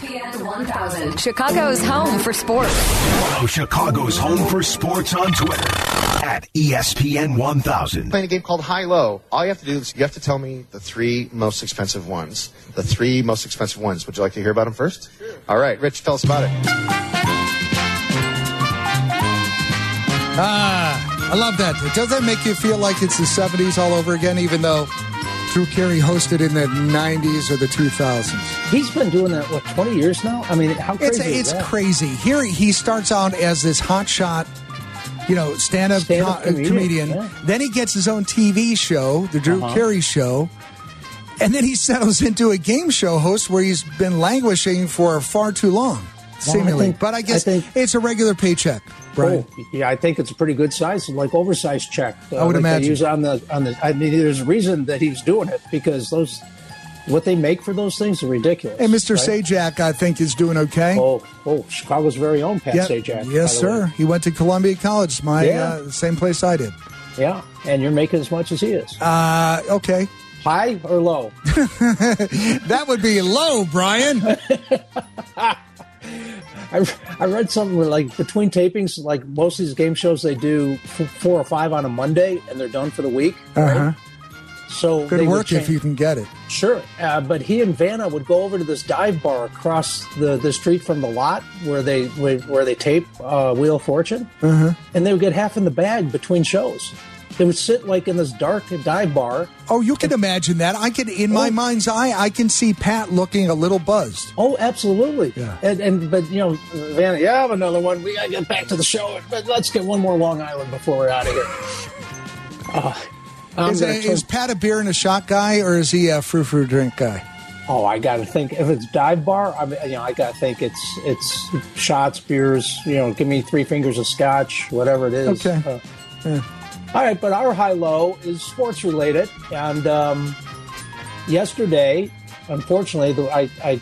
ESPN 1000, Chicago's home for sports. Follow Chicago's home for sports on Twitter at ESPN 1000. Playing a game called High Low. All you have to do is you have to tell me the three most expensive ones. The three most expensive ones. Would you like to hear about them first? Sure. All right, Rich, tell us about it. Ah, I love that. Does that make you feel like it's the 70s all over again, even though Drew Carey hosted in the 90s or the 2000s? He's been doing that, what, 20 years now? I mean, how crazy It's, is it's crazy. Here he starts out as this hotshot, you know, stand-up, Stand-up co- uh, comedian, comedian. yeah. Then he gets his own TV show, the Drew Uh-huh. Carey Show. And then he settles into a game show host where he's been languishing for far too long, seemingly. think- but I guess I think- it's a regular paycheck, Brian. Oh, yeah, I think it's a pretty good size, like oversized check. uh, I would like imagine. They use on the on the. I mean, there's a reason that he's doing it because those what they make for those things are ridiculous. And Mr. right? Sajak, I think, is doing okay. Oh, oh, Chicago's very own Pat Yep. Sajak. Yes, the way. sir. He went to Columbia College, my Yeah. uh, same place I did. Yeah, and you're making as much as he is. Uh, okay. High or low? That would be low, Brian. I, I read something where, like between tapings, like most of these game shows, they do f- four or five on a Monday, and they're done for the week. right? Uh-huh. So Good work if you can get it. Sure, uh, but he and Vanna would go over to this dive bar across the, the street from the lot where they where, where they tape uh, Wheel of Fortune, Uh-huh. and they would get half in the bag between shows. They would sit like in this dark dive bar. Oh, you can imagine that. I can, in my Oh. mind's eye, I can see Pat looking a little buzzed. Oh, absolutely. Yeah. And, and but you know, Vanna, yeah, I have another one. We gotta get back to the show, but let's get one more Long Island before we're out of here. Uh, Is, gonna turn- is Pat a beer and a shot guy, or is he a frou frou drink guy? Oh, I got to think if it's dive bar. I mean, you know, I got to think it's it's shots, beers. You know, give me three fingers of scotch, whatever it is. Okay. Uh, All right, but our high low is sports related, and um, yesterday, unfortunately, the, I, I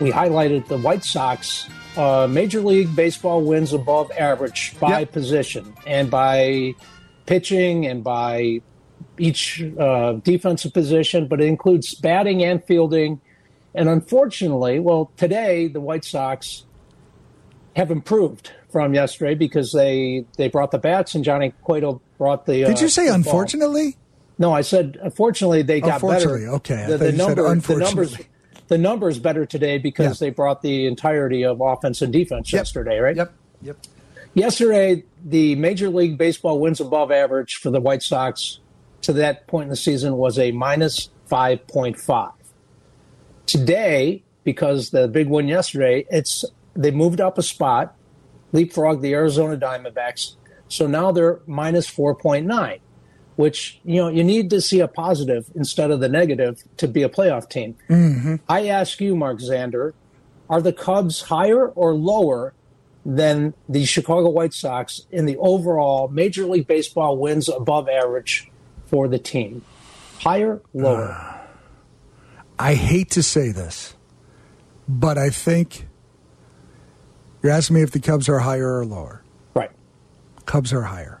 we highlighted the White Sox. Uh, Major League Baseball wins above average by Yep. position and by pitching and by each uh, defensive position, but it includes batting and fielding. And unfortunately, well, today the White Sox have improved from yesterday because they they brought the bats and Johnny Cueto brought the. Did uh, you say the unfortunately? No, I said unfortunately they got Unfortunately, better. okay. The, the number, the numbers, the numbers better today because Yeah. they brought the entirety of offense and defense Yep. yesterday, right? Yep. Yep. Yesterday, the Major League Baseball wins above average for the White Sox to that point in the season was a minus 5.5. Today, because the big win yesterday, it's they moved up a spot, leapfrog the Arizona Diamondbacks. So now they're minus 4.9, which, you know, you need to see a positive instead of the negative to be a playoff team. Mm-hmm. I ask you, Mark Zander, are the Cubs higher or lower than the Chicago White Sox in the overall Major League Baseball wins above average for the team? Higher, lower? I hate to say this, but I think you're asking me if the Cubs are higher or lower. Right. Cubs are higher.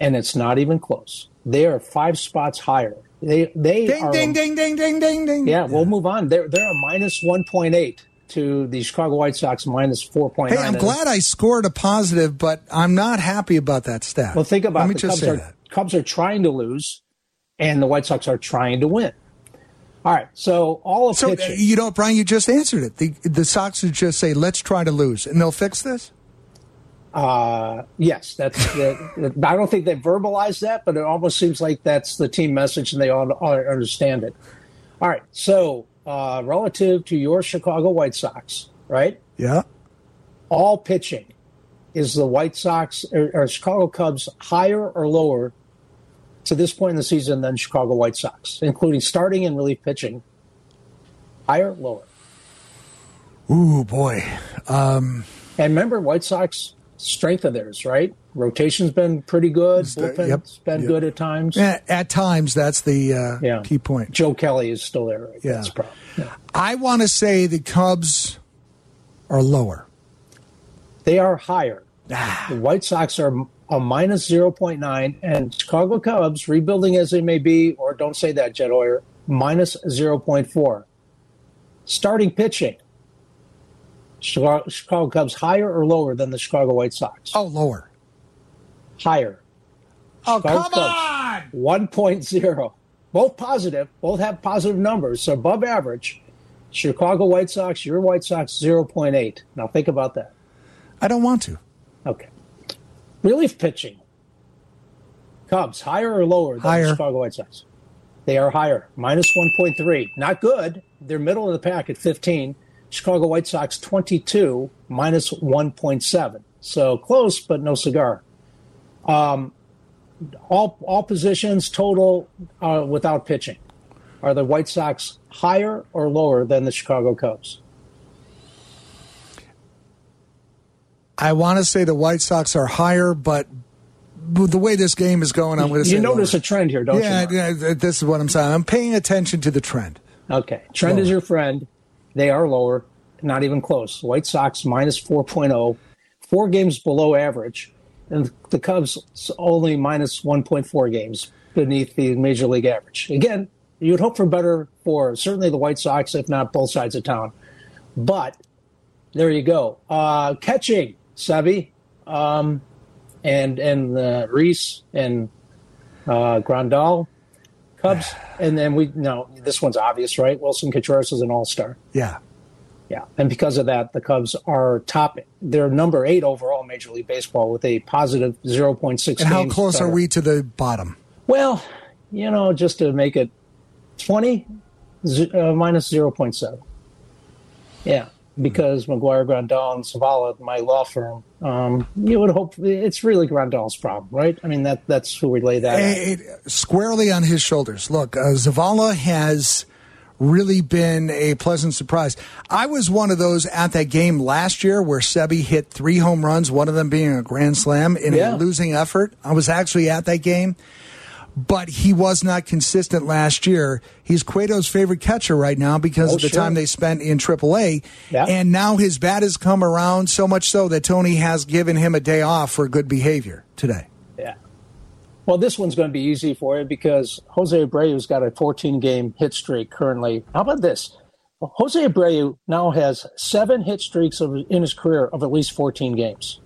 And it's not even close. They are five spots higher. They they Ding, are ding, ding, ding, ding, ding, ding. Yeah, we'll move on. They're they're a minus one point eight to the Chicago White Sox minus four point Hey. I'm glad I scored a positive, but I'm not happy about that stat. Well, think about Let it. me the just Cubs say are that. Cubs are trying to lose, and the White Sox are trying to win. All right, so all of So pitching. you know, Brian, you just answered it. The the Sox would just say, "Let's try to lose," and they'll fix this. Uh, yes, that's. The, I don't think they verbalized that, but it almost seems like that's the team message, and they all, all understand it. All right, so uh, relative to your Chicago White Sox, right? Yeah. All pitching is the White Sox or, or Chicago Cubs higher or lower to this point in the season than Chicago White Sox, including starting and relief pitching? Higher, lower. Ooh boy. And remember, White Sox strength of theirs, right? Rotation's been pretty good. the- Bullpen's yep, been yep. good at times. Yeah, At times, that's the uh, Yeah. key point. Joe Kelly is still there. Right? Yeah. That's the problem. Yeah. I want to say the Cubs are lower. They are higher. Ah. The White Sox are a minus 0.9, and Chicago Cubs, rebuilding as they may be, or don't say that, Jed Hoyer, minus 0.4. Starting pitching, Chicago, Chicago Cubs higher or lower than the Chicago White Sox? Oh, lower. Higher. Oh, Chicago come Cubs, on. 1.0. Both positive. Both have positive numbers, so above average. Chicago White Sox, your White Sox, 0.8. Now think about that. I don't want to. Okay. Relief pitching. Cubs, higher or lower than Higher. the Chicago White Sox? They are higher, minus 1.3. Not good. They're middle of the pack at 15. Chicago White Sox, 22, minus 1.7. So close, but no cigar. Um, all, all positions total uh, without pitching. Are the White Sox higher or lower than the Chicago Cubs? I want to say the White Sox are higher, but the way this game is going, I'm going to say You notice lower. a trend here, don't yeah, you? Mark? yeah, this is what I'm saying. I'm paying attention to the trend. Okay. Trend is your friend. They are lower, not even close. White Sox minus 4.0, four games below average. And the Cubs only minus 1.4 games beneath the major league average. Again, you would hope for better for certainly the White Sox, if not both sides of town. But there you go. Uh, catching, Seby, um, and and uh, Reese and uh, Grandal, Cubs, and then we know this one's obvious, right? Willson Contreras is an All Star. Yeah. Yeah, and because of that, the Cubs are top. They're number eight overall in Major League Baseball with a positive zero point six. And how close are we to the bottom? Well, you know, just to make it twenty, uh, minus zero point seven. Yeah, because McGuire, Grandal, and Zavala, my law firm, um, you would hope it's really Grandal's problem, right? I mean, that that's who we lay that. at. It- it- squarely on his shoulders. Look, uh, Zavala has really been a pleasant surprise. I was one of those at that game last year where Seby hit three home runs, one of them being a grand slam in Yeah. a losing effort. I was actually at that game. But he was not consistent last year. He's Cueto's favorite catcher right now because Oh, of the sure. time they spent in AAA. Yeah. And now his bat has come around so much so that Tony has given him a day off for good behavior today. Yeah. Well, this one's going to be easy for you because Jose Abreu's got a 14 game hit streak currently. How about this? Jose Abreu now has seven hit streaks of, in his career of at least 14 games.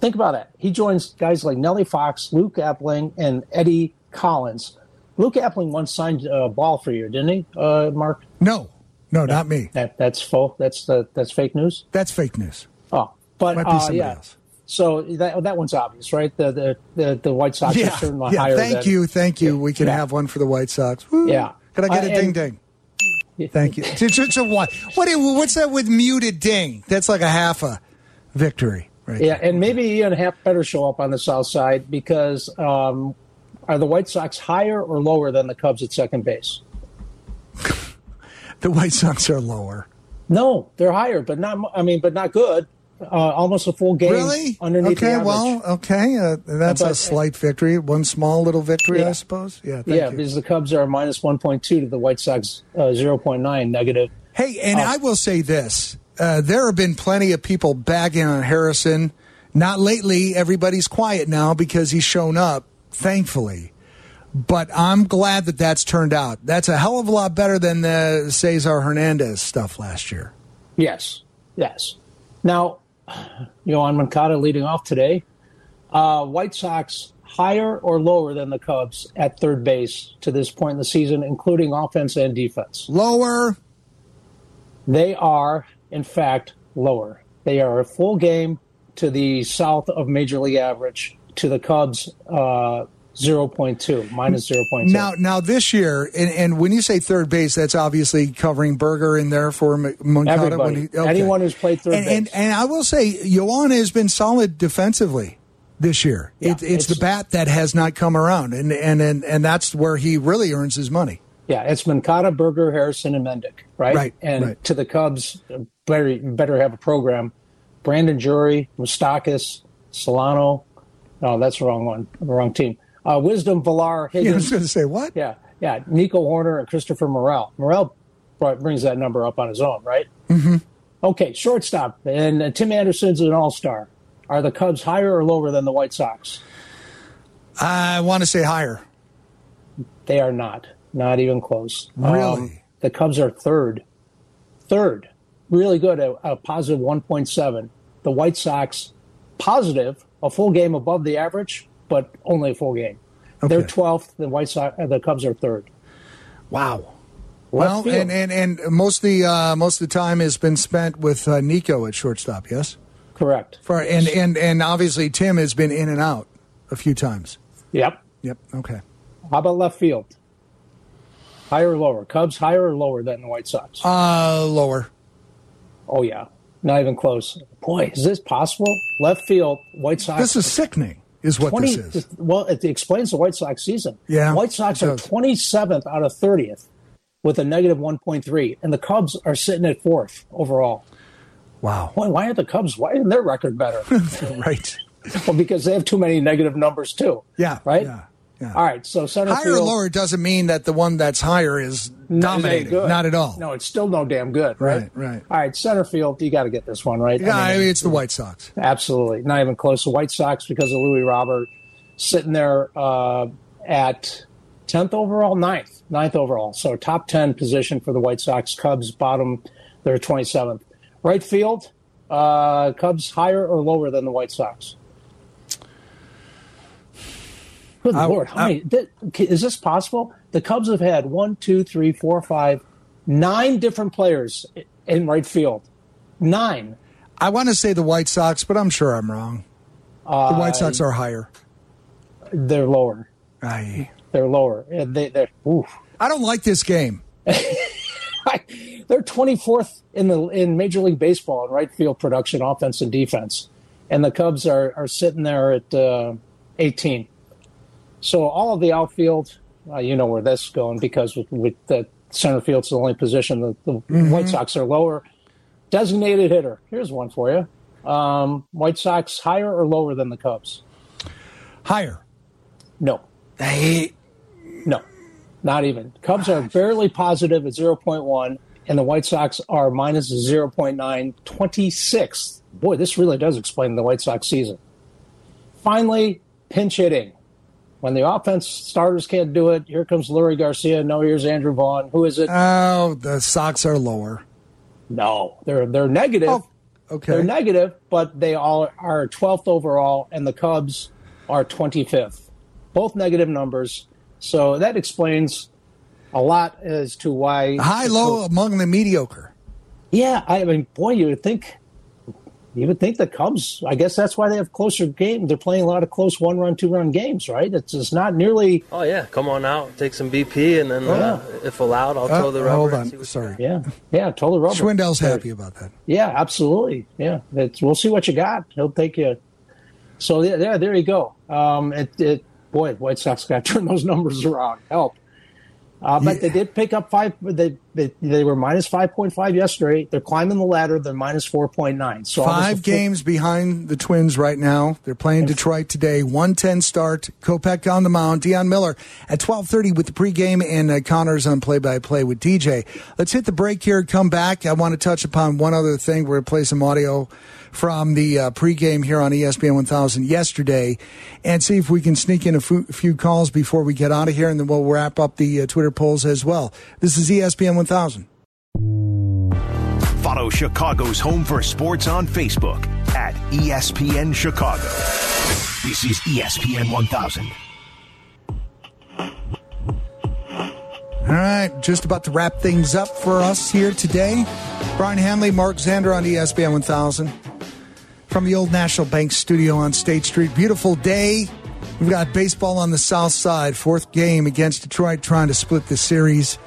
Think about that. He joins guys like Nellie Fox, Luke Appling, and Eddie Collins. Luke Appling once signed a ball for you, didn't he, uh, Mark? No, no, not me. That, that's faux. That's uh, that's fake news. That's fake news. Oh, but Might be uh, yeah. else. So that that one's obvious, right? The the the, the White Sox are Yeah, certainly yeah. higher. Thank than, you, thank you. Yeah, We can yeah. have one for the White Sox. Woo. Yeah. Can I get Uh, a ding ding? Thank you. It's just a what? What? What's that with muted ding? That's like a half a victory, right? Yeah, and maybe Ian Happ better show up on the south side because um, are the White Sox higher or lower than the Cubs at second base? The White Sox are lower. No, they're higher, but not. I mean, but not good. Uh, almost a full game Really? underneath the okay. Well, okay. Uh, that's But- a slight victory. One small little victory, I suppose. Yeah. Thank yeah, you. because the Cubs are minus one point two to the White Sox uh, zero point nine negative. Hey, and I will say this: uh, there have been plenty of people bagging on Harrison. Not lately. Everybody's quiet now because he's shown up. Thankfully, but I'm glad that that's turned out. That's a hell of a lot better than the Cesar Hernandez stuff last year. Yes, yes. Now, Yoán Moncada leading off today. Uh, White Sox higher or lower than the Cubs at third base to this point in the season, including offense and defense. Lower. They are, in fact, lower. They are a full game to the south of Major League average to the Cubs uh, 0.2, minus 0.2. Now, now this year, and, and when you say third base, that's obviously covering Burger in there for Moncada. When he, Anyone who's played third and, and, base. and I will say, Yoán has been solid defensively this year. Yeah, it, it's, the bat that has not come around, and, and and and that's where he really earns his money. Yeah, it's Moncada, Burger, Harrison, and Mendick, right? Right, And right. to the Cubs, better better have a program. Brandon Drury, Moustakas, Solano. Oh, that's the wrong one. The wrong team. Uh, Wisdom, Villar, Yeah, I was going to say what? Yeah, yeah. Nico Hoerner and Christopher Morel. Morel brought, brings that number up on his own, right? Mm-hmm. Okay, shortstop. And uh, Tim Anderson's an all star. Are the Cubs higher or lower than the White Sox? I want to say higher. They are not. Not even close. Really? Um, the Cubs are third. Third. really good at a positive 1.7. The White Sox positive, a full game above the average, but only a full game. They're 12th. The White Sox, uh, the Cubs are third. Wow. Left Well, and, and, and most of the uh, most of the time has been spent with uh, Nico at shortstop. Yes, correct. for and and and obviously Tim has been in and out a few times. Yep. Yep. Okay. How about left field? Higher or lower? Cubs higher or lower than the White Sox? Uh, lower. oh yeah, not even close. Boy, is this possible? Left field, White Sox. This is sickening. Is what 20, this is. Well, it explains the White Sox season. Yeah, White Sox are 27th out of 30th with a negative 1.3, and the Cubs are sitting at fourth overall. Wow. Why, why are the Cubs? Why isn't their record better? right. well, because they have too many negative numbers too. Yeah. Right. Yeah. Yeah. All right. So center Higher or lower doesn't mean that the one that's higher is dominating. Not at all. No, it's still no damn good. Right. Right, right. All right. Center field, you got to get this one right. Yeah, I mean, mean, it's the White Sox. Absolutely. Not even close. The White Sox, because of Luis Robert, sitting there uh, at 10th overall, 9th, 9th overall. So top 10 position for the White Sox. Cubs bottom, they're 27th. Right field, uh, Cubs higher or lower than the White Sox? Good I- Lord. How I- many, th- is this possible? The Cubs have had one, two, three, four, five, nine different players in right field. Nine. I want to say the White Sox, but I'm sure I'm wrong. Uh, The White Sox are higher. They're lower. I They're lower. They, they're, oof. I don't like this game. they're 24th in the in Major League Baseball in right field production, offense and defense, and the Cubs are are sitting there at uh, 18. So all of the outfield, uh, you know where this is going because with, with the center field's the only position the, the White Sox are lower. Designated hitter. Here's one for you. Um, White Sox higher or lower than the Cubs? Higher. No. Hey, No, not even. Cubs are barely positive at 0.1, and the White Sox are minus 0.9, 26th. Boy, this really does explain the White Sox season. Finally, pinch hitting. When the offense starters can't do it, here comes Leury Garcia. No, here's Andrew Vaughn. Who is it? oh, the Sox are lower. no, they're they're negative. Oh, okay. They're negative, but they all are 12th overall, and the Cubs are 25th. Both negative numbers. So that explains a lot as to why High, low among the mediocre. Yeah, I mean, boy, you would think you would think the Cubs. I guess that's why they have closer games. They're playing a lot of close one-run, two-run games, right? It's just not nearly. Oh yeah, come on out, take some BP, and then uh, if allowed, I'll Uh, throw the rubber. hold on. Sorry. Yeah, yeah, totally rubber. Schwindel's They're- happy about that. Yeah, absolutely. Yeah, it's, we'll see what you got. He'll take you. So yeah, there, there you go. Um, it, it, boy, White Sox got to turn those numbers around. Help. Uh, but they did pick up five. They they, they were minus five point five yesterday. They're climbing the ladder. They're minus four point nine. So Five games behind the Twins right now. They're playing Detroit today. 110 start. Kopech on the mound. Dion Miller at 1230 with the pregame and uh, Connors on play-by-play with DJ. Let's hit the break here. Come back. I want to touch upon one other thing. We're to play some audio from the uh, pregame here on ESPN 1000 yesterday and see if we can sneak in a few calls before we get out of here and then we'll wrap up the uh, Twitter polls as well. This is ESPN 1000. Follow Chicago's Home for Sports on Facebook at ESPN Chicago. This is ESPN 1000. All right, just about to wrap things up for us here today. Brian Hanley, Mark Zander on ESPN 1000 from the old National Bank studio on State Street. Beautiful day. We've got baseball on the south side, fourth game against Detroit, trying to split the series.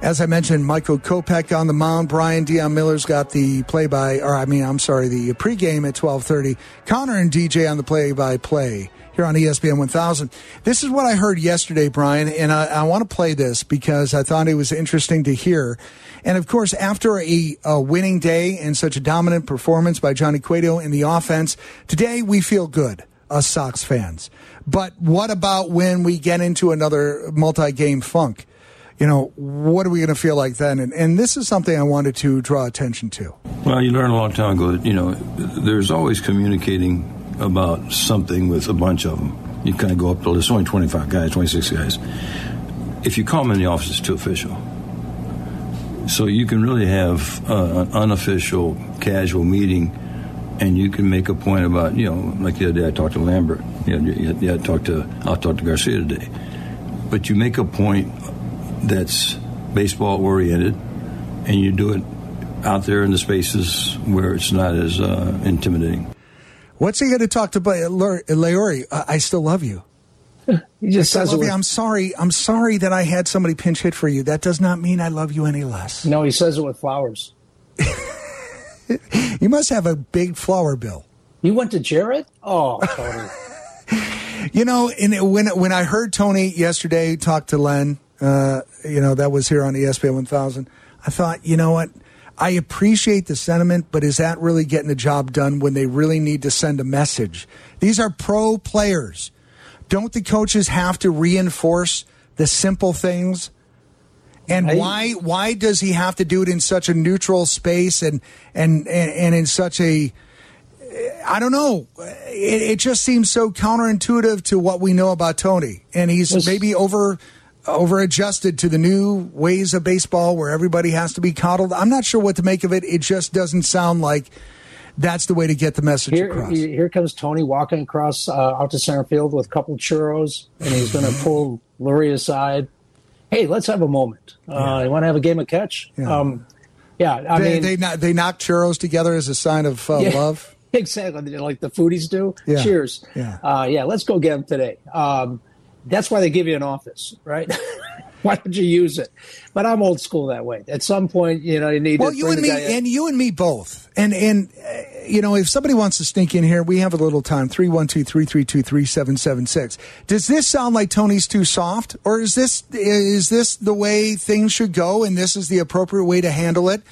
As I mentioned, Michael Kopech on the mound. Brian Dion Miller's got the play-by, or I mean, I'm sorry, the pregame at 12:30. Connor and DJ on the play-by-play here on ESPN 1000. This is what I heard yesterday, Brian, and I, I want to play this because I thought it was interesting to hear. And of course, after a, a winning day and such a dominant performance by Johnny Cueto in the offense, today we feel good, us Sox fans. But what about when we get into another multi-game funk? you know, what are we going to feel like then? And, and this is something I wanted to draw attention to. Well, you learn a long time ago that, you know, there's always communicating about something with a bunch of them. You kind of go up to, there's only 25 guys, 26 guys. If you call them in the office, it's too official. So you can really have uh, an unofficial, casual meeting, and you can make a point about, you know, like the other day I talked to Lambert. Know, yeah, yeah, I talked to I'll talk to Garcia today. But you make a point that's baseball oriented, and you do it out there in the spaces where it's not as uh, intimidating. What's he going to talk to Leury? I still love you. He just says love you. with, I'm sorry. I'm sorry that I had somebody pinch hit for you. That does not mean I love you any less. no, he says it with flowers. You must have a big flower bill. You went to Jared? Oh, Tony. You know, and when when I heard Tony yesterday talk to Len, uh, you know that was here on ESPN 1000. I thought, you know what? I appreciate the sentiment, but is that really getting the job done when they really need to send a message? These are pro players. Don't the coaches have to reinforce the simple things? And why why does he have to do it in such a neutral space and and and, and in such a I don't know. It, it just seems so counterintuitive to what we know about Tony, and he's maybe over over adjusted to the new ways of baseball where everybody has to be coddled. I'm not sure what to make of it. It just doesn't sound like that's the way to get the message Here, across. here comes Tony walking across uh, out to center field with a couple churros, and he's going to pull Leury aside. Hey, let's have a moment. Uh, You want to have a game of catch? Yeah. Um, yeah I they mean, they, kno- they knock churros together as a sign of uh, Yeah. love. Exactly, like the foodies do. Yeah. Cheers. Yeah. Uh, yeah, let's go get them today. Um, that's why they give you an office, right? why don't you use it? But I'm old school that way. At some point, you know, you need Well, to you and me, and you and me both. And and uh, you know, if somebody wants to sneak in here, we have a little time. 312-332-3776. Does this sound like Tony's too soft, or is this is this the way things should go, and this is the appropriate way to handle it?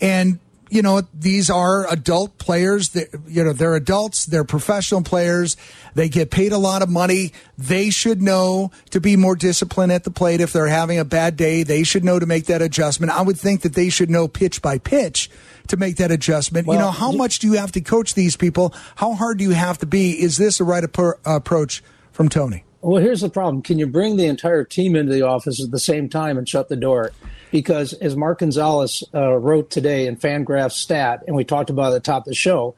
And you know, these are adult players. That you know, they're adults. They're professional players. They get paid a lot of money. They should know to be more disciplined at the plate. If they're having a bad day, they should know to make that adjustment. I would think that they should know pitch by pitch to make that adjustment. you know, how much do you have to coach these people? How hard do you have to be? Is this the right appro- approach from Tony? Well, here's the problem. Can you bring the entire team into the office at the same time and shut the door? Because as Mark Gonzales uh, wrote today in Fangraphs Stat, and we talked about at the top of the show,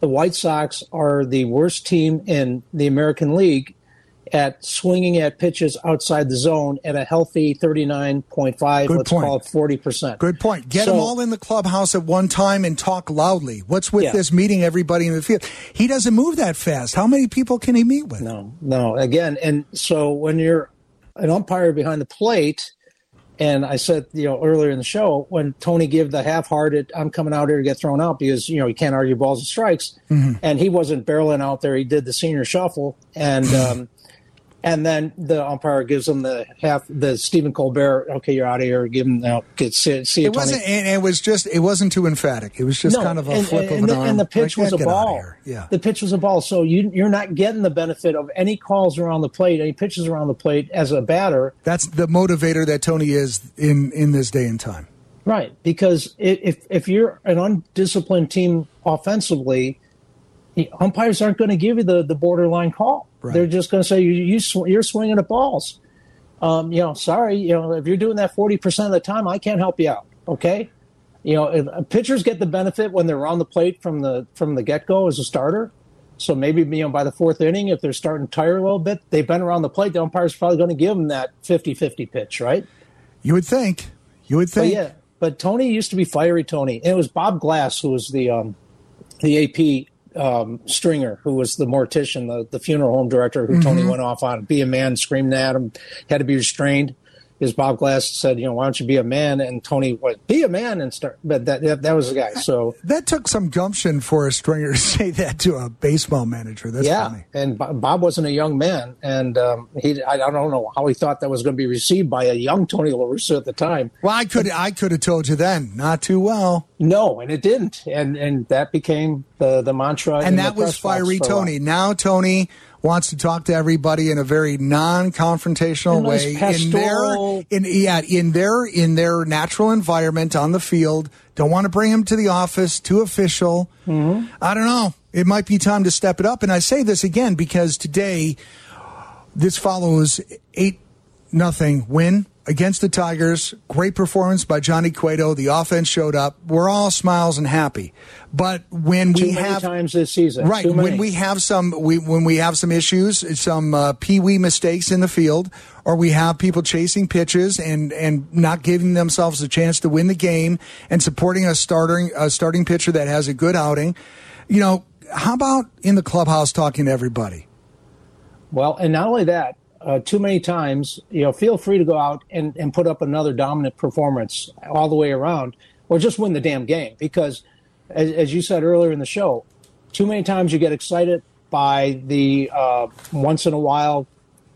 the White Sox are the worst team in the American League at swinging at pitches outside the zone at a healthy 39.5, Good let's point. call it 40%. Good point. Get So- them all in the clubhouse at one time and talk loudly. What's with Yeah. this meeting everybody in the field? He doesn't move that fast. How many people can he meet with? No, no. Again, and so when you're an umpire behind the plate, and I said, you know, earlier in the show when Tony gave the half-hearted, "I'm coming out here to get thrown out" because you know you can't argue balls and strikes, and he wasn't barreling out there. He did the senior shuffle, and um, and then the umpire gives him the half, the Stephen Colbert. Okay, you're out of here. Give him now. Get see, see It wasn't, and it was just, it wasn't too emphatic. It was just No, kind of a and, flip and of the, an arm. and the pitch Like, was a ball. Yeah. The pitch was a ball. So you, you're not getting the benefit of any calls around the plate, any pitches around the plate as a batter. That's the motivator that Tony is in, in this day and time. Right. Because if, if you're an undisciplined team offensively, the umpires aren't going to give you the, the borderline call. Right. They're just going to say you, you sw- you're swinging at balls. Um, you know, sorry, you know, if you're doing that 40% of the time, I can't help you out. Okay. You know, if- uh, pitchers get the benefit when they're on the plate from the from the get go as a starter. So maybe you know by the fourth inning, if they're starting to tire a little bit, they've been around the plate. The umpire's probably going to give them that 50-50 pitch, right? You would think. You would But think. yeah, but Tony used to be fiery Tony, and it was Bob Glass who was the um, the AP um, stringer, who was the mortician, the, the funeral home director, who Tony went off on. Be a man, screaming at him, had to be restrained. Because Bob Glass said, you know, why don't you be a man? And Tony be a man and start. But that that, that was the guy. So That took some gumption for a stringer to say that to a baseball manager. That's yeah, funny. and Bob wasn't a young man, and um, he I don't know how he thought that was going to be received by a young Tony La Russa at the time. Well, I could I could have told you then. Not too well. No, and it didn't, and and that became the the mantra. And that was fiery for a while. Tony. Now Tony wants to talk to everybody in a very non-confrontational nice way pastoral- in their in yeah in their in their natural environment on the field. Don't want to bring him to the office too official. Mm-hmm. I don't know. It might be time to step it up. And I say this again because today this follows eight nothing win against the Tigers. Great performance by Johnny Cueto. The offense showed up. We're all smiles and happy. But when Too we many have times this season. right when we have some we, when we have some issues, some uh, pee wee mistakes in the field, or we have people chasing pitches and and not giving themselves a chance to win the game, and supporting a starting a starting pitcher that has a good outing. You know, how about in the clubhouse talking to everybody? Well, and not only that, uh, too many times, you know, feel free to go out and, and put up another dominant performance all the way around, or just win the damn game. Because, as, as you said earlier in the show, too many times you get excited by the uh, once in a while.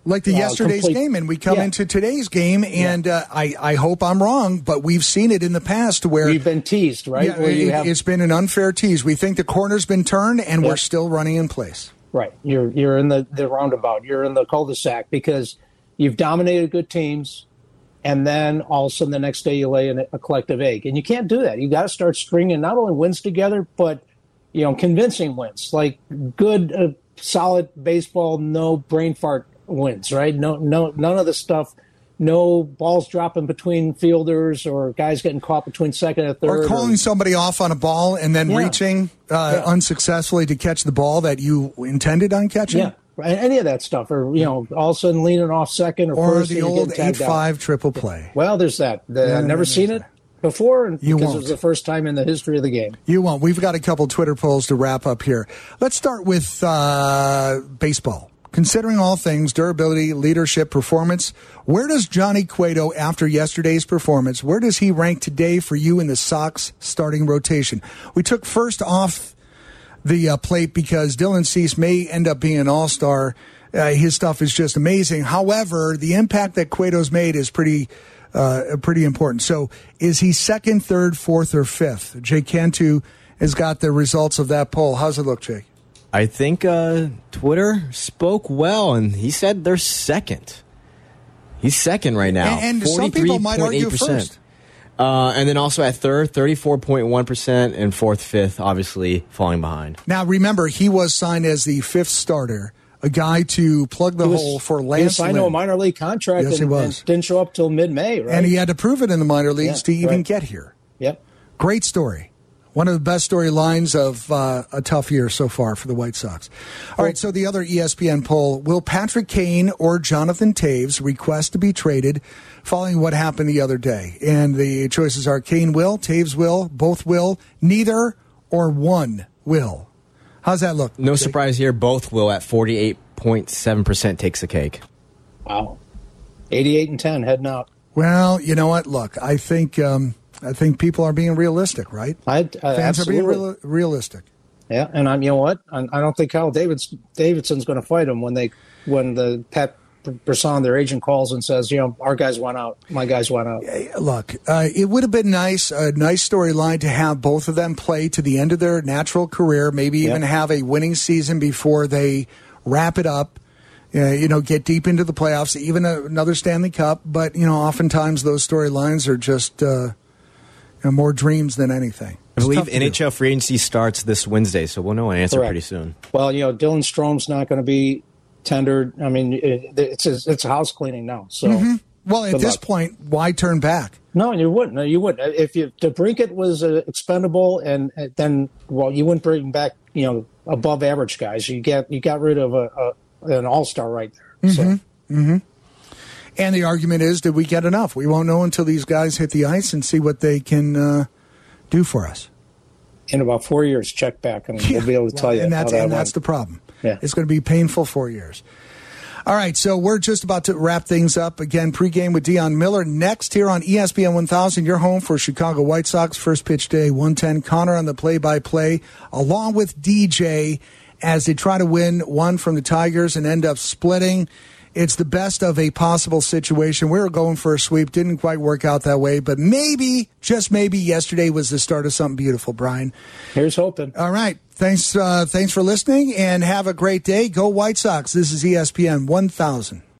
like the Uh, yesterday's complete- game, and we come Yeah. into today's game, and uh, I I hope I'm wrong, but we've seen it in the past where We've been teased, right? yeah, Where you it, have- has been an unfair tease. We think the corner's been turned, and Yeah. we're still running in place. Right. You're you're in the, the roundabout. You're in the cul-de-sac because you've dominated good teams, and then all of a sudden the next day you lay in a collective egg, and you can't do that. You got to start stringing not only wins together, but you know convincing wins, like good, uh, solid baseball, no brain fart wins. Right. No, no, none of the stuff. No balls dropping between fielders or guys getting caught between second and third. Or calling somebody off on a ball and then Yeah. reaching uh, Yeah. unsuccessfully to catch the ball that you intended on catching. yeah, any of that stuff, or you know, all of a sudden leaning off second or, Or first, the old eight-five triple play. Well, there's that. The, I've never no, seen it before, and You because won't. it was the first time in the history of the game. You won't. We've got a couple Twitter polls to wrap up here. Let's start with uh, baseball. Considering all things durability, leadership, performance, where does Johnny Cueto, after yesterday's performance, where does he rank today for you in the Sox starting rotation? We took first off the uh, plate because Dylan Cease may end up being an all star. Uh, his stuff is just amazing. However, the impact that Cueto's made is pretty. Uh, pretty important. So, is he second, third, fourth, or fifth? Jake Cantu has got the results of that poll. How's it look, Jake? I think uh, Twitter spoke well, and he said they're second. He's second right now. And, and some people might argue 43.8%. first. Uh, and then also at third, 34.1%, and fourth, fifth, obviously falling behind. Now, remember, he was signed as the fifth starter, a guy to plug the was- hole for he was Lance signed to a minor league contract Yes, he was. and didn't show up till mid-May, right? And he had to prove it in the minor leagues Yeah, to even right. get here. yep. Great story. One of the best storylines of uh, a tough year so far for the White Sox. All right, so the other ESPN poll Will Patrick Kane or Jonathan Toews request to be traded following what happened the other day? And the choices are Kane will, Toews will, both will, neither, or one will. How's that look? No surprise here, both will at 48.7% takes the cake. Wow. 88 and 10 heading out. Well, you know what? Look, I think um, I think people are being realistic, right? I, uh, Fans are being real, realistic. Yeah, and I'm. You know what? I, I don't think Kyle Davids, Davidson's going to fight him when they when the Pat Brisson, their agent, calls and says, you know, our guys went out, my guys went out. Look, uh, it would have been nice, a nice storyline to have both of them play to the end of their natural career, maybe even have a winning season before they wrap it up. Uh, you know, get deep into the playoffs, even a, another Stanley Cup. But you know, oftentimes those storylines are just uh, you know, more dreams than anything. I It's believe tough to do. NHL free agency starts this Wednesday, so we'll know an answer Correct. pretty soon. Well, you know, Dylan Strome's not going to be tendered. I mean, it, it's a, it's a house cleaning now. So Well, at this luck. point, why turn back? no, you wouldn't. No, you wouldn't. If you DeBrincat was uh, expendable, and uh, then well, you wouldn't bring back you know above average guys. You get you got rid of a, a an all star right there. So And the argument is, did we get enough? We won't know until these guys hit the ice and see what they can uh, do for us. in about four years, check back, and we'll be able to tell you. And that's that and that's the problem. Yeah. It's going to be painful four years. All right, so we're just about to wrap things up. Again, pregame with Dion Miller. Next here on ESPN 1000, your home for Chicago White Sox. First pitch day, 110. Connor on the play-by-play, along with DJ, as they try to win one from the Tigers and end up splitting. It's the best of a possible situation. We were going for a sweep, didn't quite work out that way, but maybe, just maybe, yesterday was the start of something beautiful, Brian. Here's hoping. All right. Thanks, uh, thanks for listening and have a great day. Go White Sox. This is ESPN 1000.